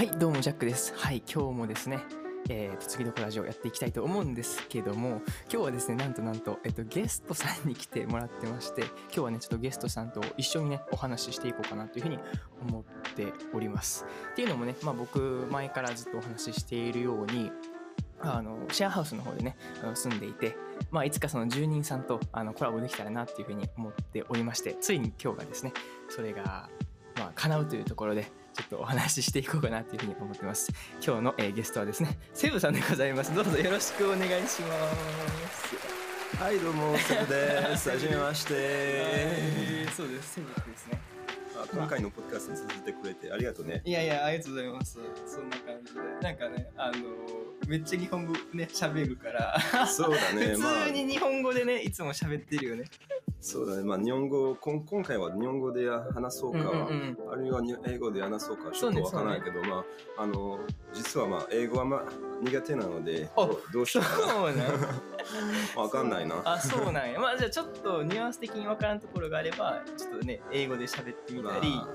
はい、どうもジャックです。はい、今日もですね、えーと、次のラジオやっていきたいと思うんですけども、今日はですね、なんとなんと、えっと、ゲストさんに来てもらってまして、今日はね、ちょっとゲストさんと一緒にね、お話ししていこうかなというふうに思っております。っていうのもね、まあ僕、前からずっとお話ししているように、あのシェアハウスの方でね住んでいて、まあ、いつかその住人さんとあのコラボできたらなっていうふうに思っておりましてついに今日がですねそれが、まあ、叶うというところでちょっとお話ししていこうかなというふうに思ってます。今日の、えーゲストはですねセブさんでございます。どうぞよろしくお願いします。はい、どうも、セブです。はじめまして。えーそうです。セブですね。あ今回のポッドキャストに続いてくれてありがとうね。いやいやありがとうございます。そんな感じで。なんかねあのめっちゃ日本語ね喋るから。そうだね、まあ普通、に日本語でねいつも喋ってるよねそうだね、まあ、日本語、こん今回は日本語で話そうか、うんうんうん。あるいはに英語で話そうか、ちょっとわからないけど、まあ、あの、実はまあ、英語はまあ苦手なので、あどどうしそようかうなんな。わかんないな。あそうなんや。まあじゃあちょっとニュアンス的に分からんところがあればちょっとね英語で喋ってみまたり、あ、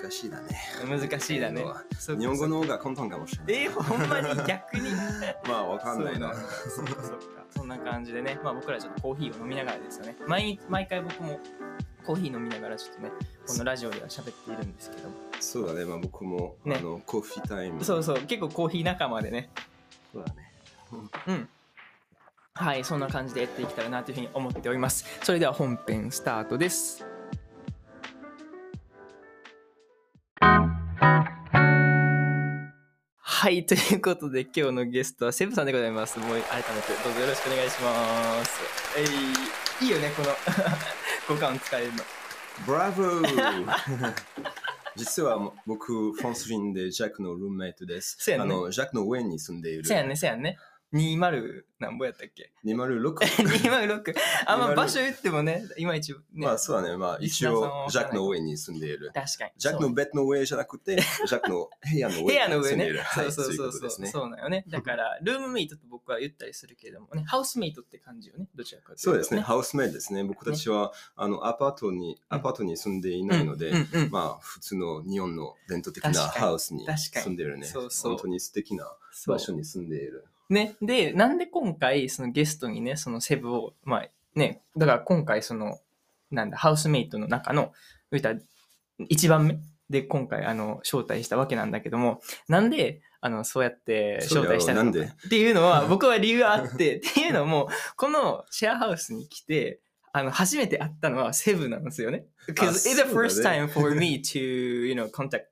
難しいだね。難しいだね。日本語の方が簡単かもしれない。えー、ほんまに？逆に？まあ、わかんないな。そっか。そんな感じでね。まあ僕らちょっとコーヒーを飲みながらですよね。毎毎回僕もコーヒー飲みながらちょっとねこのラジオでは喋っているんですけども。そうだね、まあ、僕も、ね。あのコーヒータイム。そうそう。結構コーヒー仲間でねそうだね。うん。はいそんな感じでやっていけたらなというふうに思っております。それでは本編スタートです。はいということで今日のゲストはセブさんでございます。もう改めてどうぞよろしくお願いします。えいいいよねこの 五感使えるの。ブラボー 実は僕、フォンスリンでジャックのルームメイトです。ねあのジャックの上に住んでいる。せやねせやね20何ぼやったっけ？206。206 あんま206場所言ってもねいまいちね、まあそうだね。まあ一応ジャックの上に住んでいる。確かにジャックのベッドの上じゃなくて、ジャックの部屋の部上に屋の上ね住んでいる。。はい、そうそうそうそう。いことですね。そうなんよね。だから、ルームメイトと僕は言ったりするけれどもね、ハウスメイトって感じよね。どちらかというと、そうですね。。ハウスメイトですね。僕たちは、あのアパートに、アパートに住んでいないので、うんうん、まあ普通の日本の伝統的なハウスに住んでいるね。そうそう本当に素敵なそう場所に住んでいる。ね。で、なんで今回、そのゲストにね、そのセブを、まあね、だから今回、その、なんだ、ハウスメイトの中の、言うたら一番目で今回、あの、招待したわけなんだけども、なんで、あの、そうやって招待したのかっていうのは、僕は理由があって、っていうのも、このシェアハウスに来て、あの、初めて会ったのはセブなんですよね。Because あ it's the first time for me to, you know, contact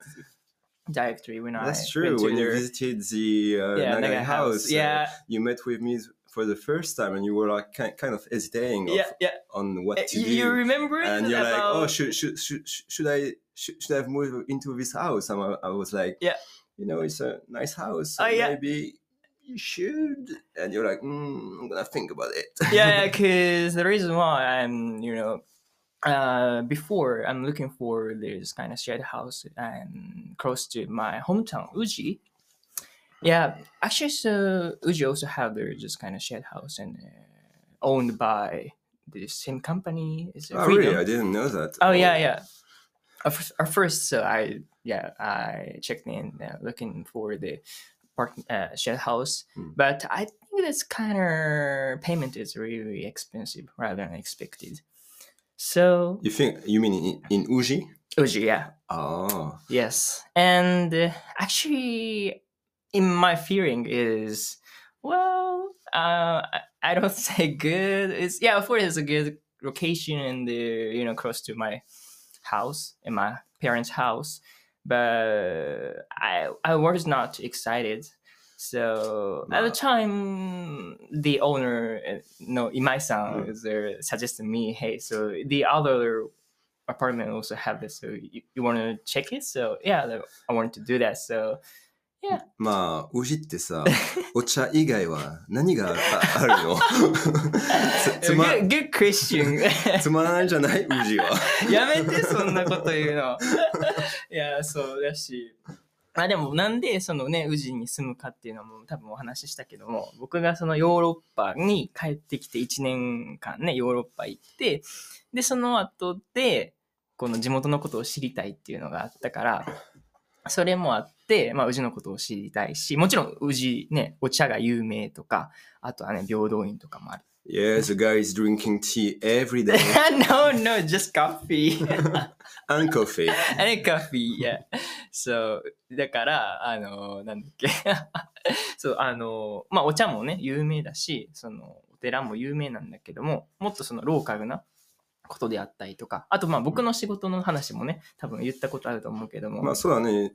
directory when I That's true. When you visited the uh, yeah, Nagai Nagai house, uh, Yeah, you met with me for the first time, and you were like kind of hesitating of- yeah, yeah. on what Uh, to You, do. you remember it? and you're like, oh, should should should, should I should, should I have moved into this house? And I, I was like, Yeah. you know, it's a nice house. Oh, so yeah. maybe you should. And you're like, mm, I'm gonna think about it. yeah, because the reason why I'm, you know, uh, before I'm looking for this kind of shared house and close to my hometown, Uji. Yeah, actually, so Uji also have their just kind of shared house and uh, owned by the same company. Is oh, Freedom? really? I didn't know that. Oh yeah, yeah. At first, so I yeah I checked in uh, looking for the park uh, shed house, Hmm. but I think this kind of payment is really expensive rather than expected. So You think you mean in, in Uji? Uji, yeah, Oh, yes, and uh, actually, in my feeling is well, uh, I, don't say good. It's yeah, of course, it's a good location and the you know close to my house in my parents' house, but I I was not excited. So at the Nah. time, the owner, uh, no, Imai-san, Mm. is there suggested me, hey, so the other apartment also have this, so you, you want to check it? So yeah, the- I wanted to do that. So まあ、宇治ってさ、お茶以外は何がああるのつつま good, good question. つまらないんじゃない宇治は。やめてそんなこと言うの。いや、そうだし。 まあでもなんでそのね、宇治に住むかっていうのも多分お話ししたけども、僕がそのヨーロッパに帰ってきて1年間ね、ヨーロッパ行って、で、その後で、この地元のことを知りたいっていうのがあったから、それもあって、まあ宇治のことを知りたいし、もちろん宇治ね、お茶が有名とか、あとはね、平等院とかもある。Yeah, the guy is drinking tea every day no, no, just coffee. and coffee. and coffee, yeah. So, だから、あの、なんだっけ。そう、あの、まあ、お茶もね、有名だし、その、お寺も有名なんだけども、もっとそのローカルなことであったりとか、あと、まあ、僕の仕事の話もね、多分言ったことあると思うけども、まあそうだね。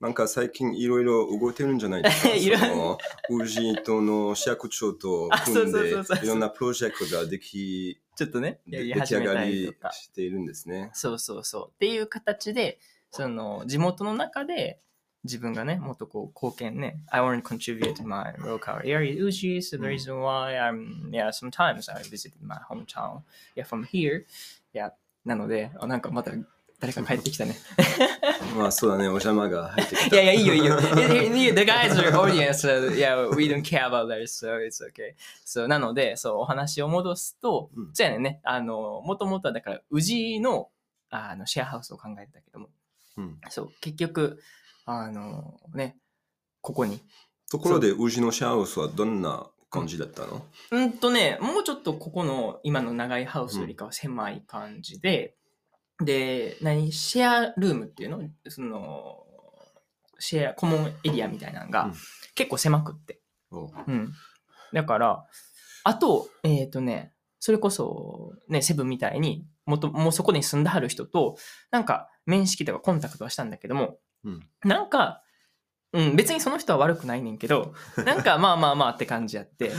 なんか最近いろいろ動いてるんじゃないですか。いろその宇治との市役所と組んでいろんなプロジェクトができちょっとね、出来上がり。しているんですね。そうそうそう。っていう形で、その地元の中で自分がね、もっとこう貢献ね、I want to contribute to my local area, Uji, so the reason why I'm, yeah, sometimes I visit my hometown, yeah, from here, yeah, なので、あなんかまた誰か帰ってきたね。まあそうだね、お邪魔が入ってきいやいや、いいよいいよ。The guys are audience, so yeah, we don't care about that, so it's okay. そうなので、そう、お話を戻すと、うん。そうやねんね、あの、もともとはだから、宇治のあのシェアハウスを考えてたけども、うん。そう、結局、あのね、ここに。ところで、宇治のシェアハウスはどんな感じだったの？うんとね、もうちょっとここの今の長いハウスよりかは狭い感じで、で、何？シェアルームっていうの？その、シェア、コモンエリアみたいなのがうん。結構狭くって。おう。ん。だから、あと、えっ、とね、それこそ、ね、セブンみたいに、もと、もうそこに住んではる人と、なんか、面識とかコンタクトはしたんだけども、うん。なんか、うん、別にその人は悪くないねんけど、なんか、まあまあまあって感じやって、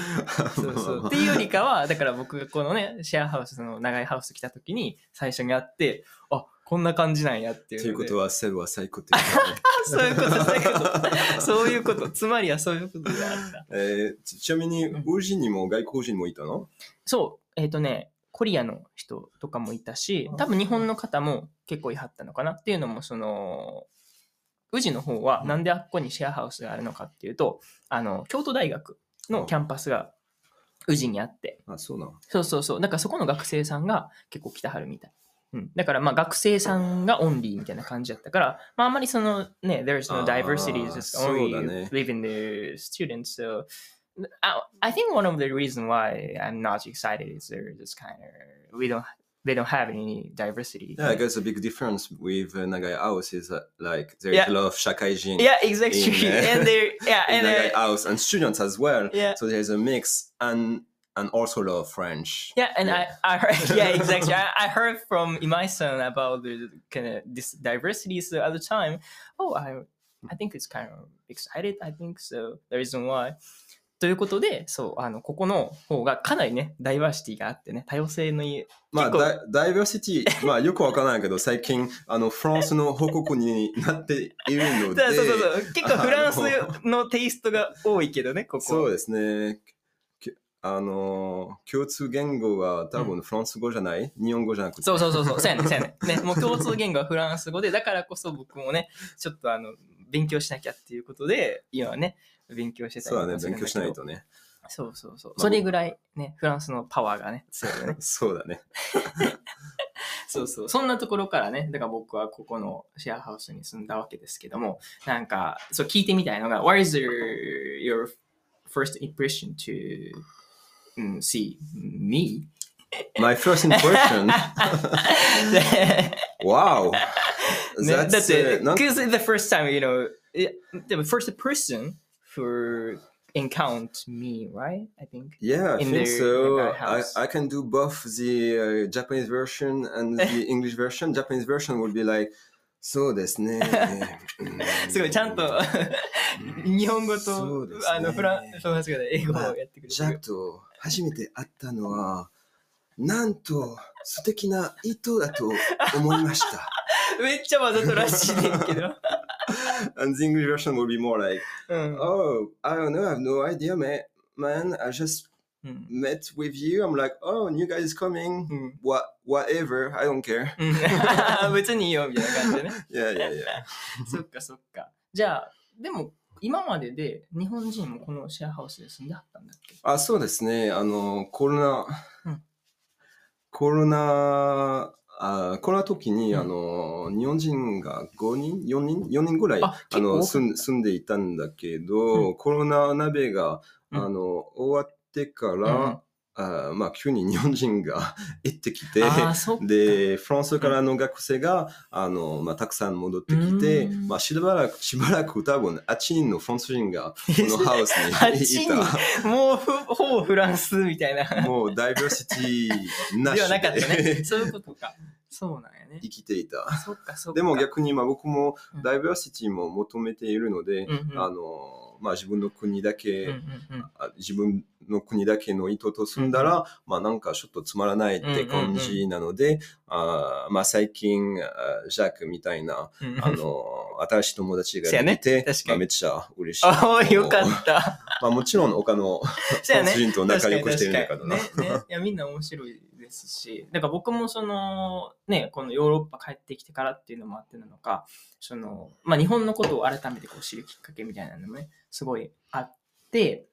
そうそう。っていうよりかは、だから僕がこのね、シェアハウスの長いハウス来た時に最初に会って、あ、こんな感じなんやっていう。ということは、セブは最高的だね。そういうこと、そういうこと。そういうこと。つまりはそういうことであった。えーちちなみに、うん宇治にも外国人もいたの？そう、えっ、とね、コリアの人とかもいたし、多分日本の方も結構いはったのかなっていうのも、その、宇治の方はなんであっこにシェアハウスがあるのかっていうと、あの、京都大学のキャンパスが宇治にあって、あ、そうなの。そうそうそう。だからそこの学生さんが結構来たはるみたい。うん、だからまあ学生さんがオンリーみたいな感じだったから、まああんまりそのね、there's no diversity, just only ね living the students. So I, I think one of the reasons why I'm not excited is they're just kind of, we don't, they don't have any diversity. Yeah, I guess the big difference with uh, Nagai House is that, like, there's Yeah. a lot of shakaijin Yeah, exactly. In, uh, and they're, yeah, and Nagai they're, House and students as well. yeah. So there's a mix and and also a lot of French. Yeah, and Yeah. I, I heard, yeah, exactly. I, I heard from Imai-san about the kind of this diversity so at the time. Oh, I, I think it's kind of excited. I think so. The reason why. ということで、そう、あの、ここの方がかなりね、ダイバーシティがあってね、多様性のいい、まあ、ダイダイバーシティ、まあ、よくわからないけど、最近、あの、フランスの報告になっているので、そうそうそう。結構フランスのテイストが多いけどね、ここ。そうですね。きあの、共通言語が多分フランス語じゃない、日本語じゃなくて。そうそうそうそう、そうやねん、そうやねん。ね、もう共通言語はフランス語で、だからこそ僕もね、ちょっとあの、勉強しなきゃっていうことで、今はね、勉強してたりそうだね、勉強しないとね。そうそうそう。まあそれぐらいね、フランスのパワーがね、強いよね。そうだね。そうそう。そんなところからね、だから僕はここのシェアハウスに住んだわけですけども、なんか、そう聞いてみたいのが、What is your, your first impression to、うん、see me? My first impression, wow! ね、だっ That's, て、uh, not- because the first time, you know, it, the first person for encounter me, right? I think. Yeah, I in think so. I. I can do both the uh, Japanese version and the English version. Japanese version would be like, そうですね。すごい、ちゃんと日本語とねあのフランス語で英語をやってくれてジャックと初めて会ったのは、なんと素敵な糸だと思いました。めっちゃわざとらしいねんけど。and the English version will be more like, mm. oh, I don't know, I have no idea, man. Man, I just mm. met with you. I'm like, oh, new guy is coming. Mm. What, whatever, I don't care. Hmm. 別にいいよみたいな感じでね。yeah, yeah, yeah. そっかそっか。じゃあ、でも今までで日本人もこのシェアハウスで住んであったんだっけあ、そうですね。あの、コロナ、うん、コロナあコロナ時に、うん。あの、日本人が5人 ?4 人 ?4 人ぐらい、ああの、住ん住んでいたんだけど、コロナ鍋が、うん。あの、終わってから、うんあまあ、急に日本人が 行ってきて。で、フランスからの学生が、あの、まあ、たくさん戻ってきてう、んまあ、しばらく、しばらく多分、8人のフランス人が、このハウスに8い人た。もうふほぼフランスみたいな。もう、ダイバーシティなしではなかったね。でそういうことか。そうなんやね。生きていた。そっかそっか。でも逆に、まあ、僕もうんダイバーシティも求めているので、うんうんあの、まあ、自分の国だけ、うんうんうんあ自分の国だけの人と住んだら、まあなんかちょっとつまらないって感じなので、あーまあ最近、あジャックみたいな、うんあの、新しい友達がそうやねできて、確かにまあ、めっちゃ嬉しい。ああ、よかった。まあもちろん他の ね人と仲良くしてるんだからな。ねねいやみんな面白いですしだから僕もそのねこのヨーロッパ帰ってきてからっていうのもあってなのかその、まあ、日本のことを改めてこう知るきっかけみたいなのもねすごいあって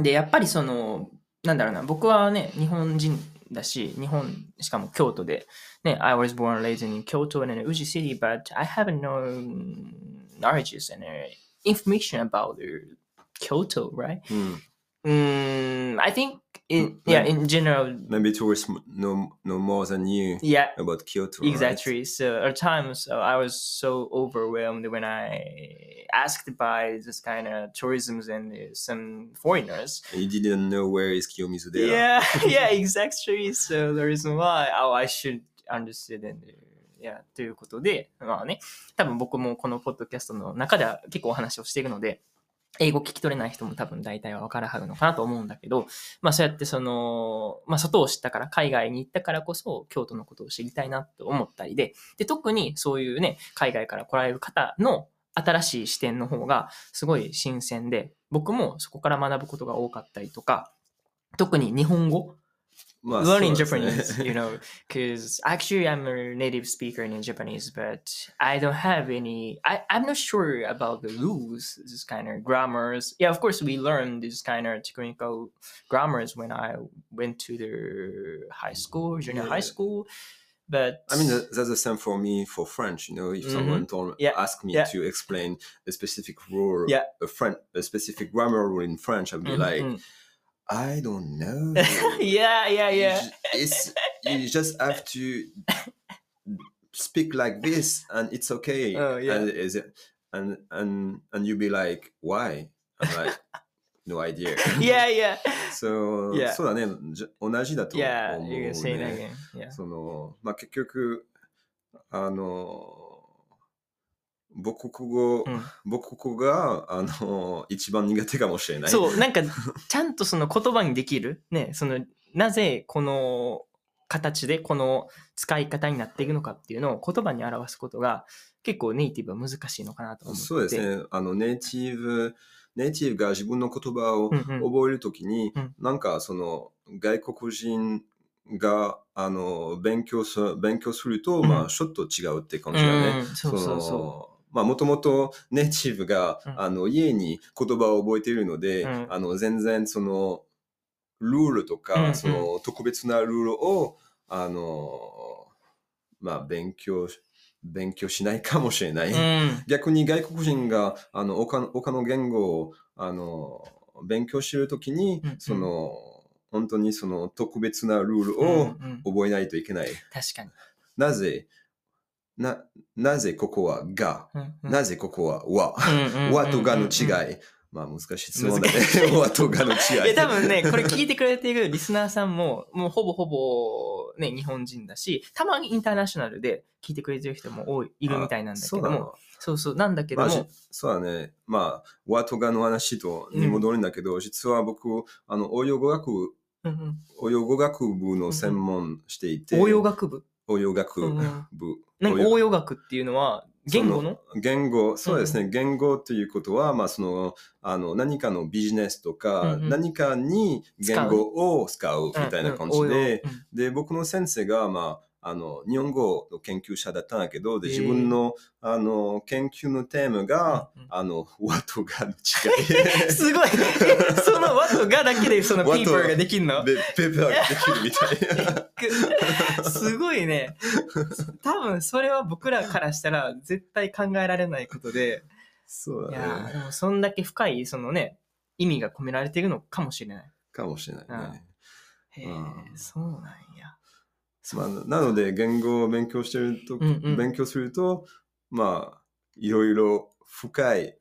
でやっぱりそのなんだろうな僕はね日本人だし日本しかも京都でね I was born and raised in Kyoto and in Uji city but I haven't known knowledges and uh, information about uh, Kyoto right? うん。Mm, I think in Mm, yeah like- in general Maybe tourists know, know more than you yeah about Kyoto. right? exactly. So at times uh, I was so overwhelmed when I asked by this kind of tourisms and uh, some foreigners. You didn't know where is Kiyomizu there. Yeah, yeah, exactly. So the reason why oh I should understand and uh, yeah ということでまあね多分僕もこのポッドキャストの中では結構お話をしているので。 英語聞き取れない人も多分大体は分からはるのかなと思うんだけど、まあそうやってその、まあ外を知ったから、海外に行ったからこそ京都のことを知りたいなと思ったりで、で、特にそういうね、海外から来られる方の新しい視点の方がすごい新鮮で、僕もそこから学ぶことが多かったりとか、特に日本語 Learning Japanese, you know, because actually I'm a native speaker in Japanese, but I don't have any, I, I'm not sure about the rules, this kind of grammars. Yeah, of course, we learned this kind of technical grammars when I went to the high school, junior yeah, high school. But I mean, that's the same for me for French. You know, if mm -hmm. someone told, yeah, asked me yeah. to explain a specific rule, yeah. a, French, a specific grammar rule in French, I'd be mm-hmm. mm -hmm. like, I don't know. yeah, yeah, You yeah. ju- It's you just have to speak like this, and it's okay. Oh, yeah. And is it? And and and you be like, why? I'm like, no idea. yeah, yeah, そう、 Yeah. そうだね。じゃ同じだと思う yeah. ね。 You can say that again. Yeah. その、まあ、結局、あの、 母国語、うん母国語が、あの、一番苦手かもしれない。そう、なんか、ちゃんとその言葉にできる？ね、その、なぜこの形でこの使い方になっていくのかっていうのを言葉に表すことが結構ネイティブは難しいのかなと思って。そうですね。あの、ネイティブ、ネイティブが自分の言葉をうんうん。覚えるときに、うんなんかその、外国人が、あの、勉強す勉強すると、うんまあ、ちょっと違うって感じだね。うんそうそうそのまあ、もともとネイティブが、うんあの、家に言葉を覚えているので、うんあの、全然その、ルールとか、その、特別なルールを、あの、まあ、勉強、勉強しないかもしれない。逆に外国人が、あの、他の他の言語を、あの、勉強しているときに、その、本当にその特別なルールうんをうん覚えないといけない。確かに。なぜ、な、なぜここはが、うんうんなぜここは和、うんうんうん 和とがの違い。まあ難しい質問だね。和とがの違い。多分ね、これ聞いてくれているリスナーさんも、もうほぼほぼね、日本人だし、たまにインターナショナルで聞いてくれてる人も多い、いるみたいなんだけども、そう。そうなんだけどまあ、そうだね。まあ、和とがの話とに戻るんだけど、実は僕、あの、応用語学、うんうん応用語学部の専門していて、応用学部？応用学うん。うん部。何応用学っていうのは、言語の？言語、そうですね。言語ということは、まあ、その、あの、何かのビジネスとか、うんうん。何かに言語を使うみたいな感じで、、で、僕の先生が、まあの、日本語の研究者だったんだけど、で、自分の、あの、研究のテーマが、うんうん。あの、和とがの違い。すごい。そのワとがだけでそのペーパーができるの？で、ペーパーができるみたいな。すごいね。多分それは僕らからしたら絶対考えられないことで、そういやだね。ーでもそんだけ深いそのね、意味が込められているのかもしれない。かもしれないね。へえ、うんそうなんや。まあ、なので、言語を勉強してると、うんうん勉強すると、まあ、いろいろ深い。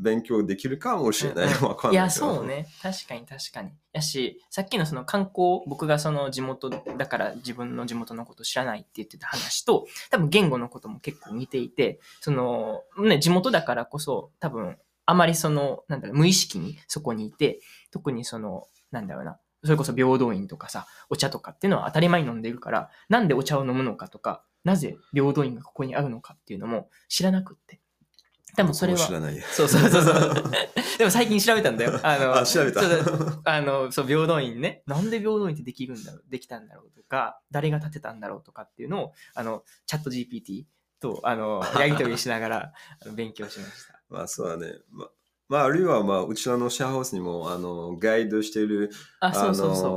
勉強できるかもしれない。うんうんわかんないいや、そう。ね。確かに確かに。やし、さっきのその観光、僕がその地元だから自分の地元のこと知らないって言ってた話と、多分言語のことも結構似ていて、その、ね、地元だからこそ、多分、あまりその、なんだろう、無意識にそこにいて、特にその、なんだろうな、それこそ平等院とかさ、お茶とかっていうのは当たり前に飲んでいるから、なんでお茶を飲むのかとか、なぜ平等院がここにあるのかっていうのも知らなくって。多分それは、知らない。そうそうそうそう。でも最近調べたんだよ。あの、あ、調べた。あの、そう、平等院ね。なんで平等院ってできるんだろう、できたんだろうとか、誰が建てたんだろうとかっていうのを、あの、チャット GPT と、あの、やり取りしながらあの勉強しました。まあ、そうだね。ままあ、あるいは、まあ、うちらのシェアハウスにも、あの、ガイドしている、あ、そうそうその、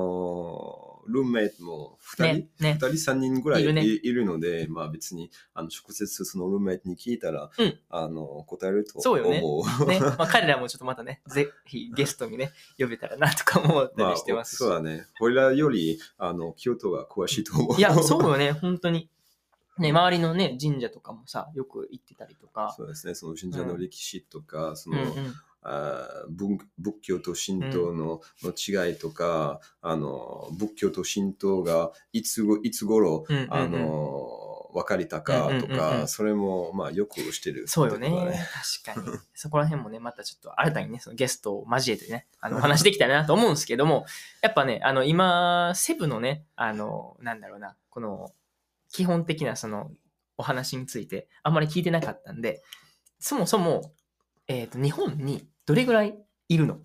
ルームメイトもう。2人、ね、ね。二人三人ぐらいいいるねいるので、まあ別に、あの、直接そのルームメイトに聞いたら、うんあの、答えるとそうよね思う。ね。まあ、彼らもちょっとまたね、ぜひゲストにね、呼べたらなとか思ったまありしてますし。そうだね。俺らより、あの、京都が詳しいと思う。いや、そうよね、本当に。ね、周りのね、神社とかもさ、よく行ってたりとか。そうですね。その神社の歴史とか、その、うんうん。あ仏教と神道の,、の違いとか、あの、仏教と神道がいつごいつ頃、うんうんうんあの、分かれたかとうんうんうんうか、んそれも、まあ、よくしてる。そうよね。確かに。そこら辺もね、またちょっと新たにね、そのゲストを交えてね、あの、お話できたらなと思うんですけども、やっぱね、あの、今、セブのね、あの、なんだろうな、この、基本的なその、お話について、あんまり聞いてなかったんで、そもそも、えっ、と、日本にどれぐらいいるの？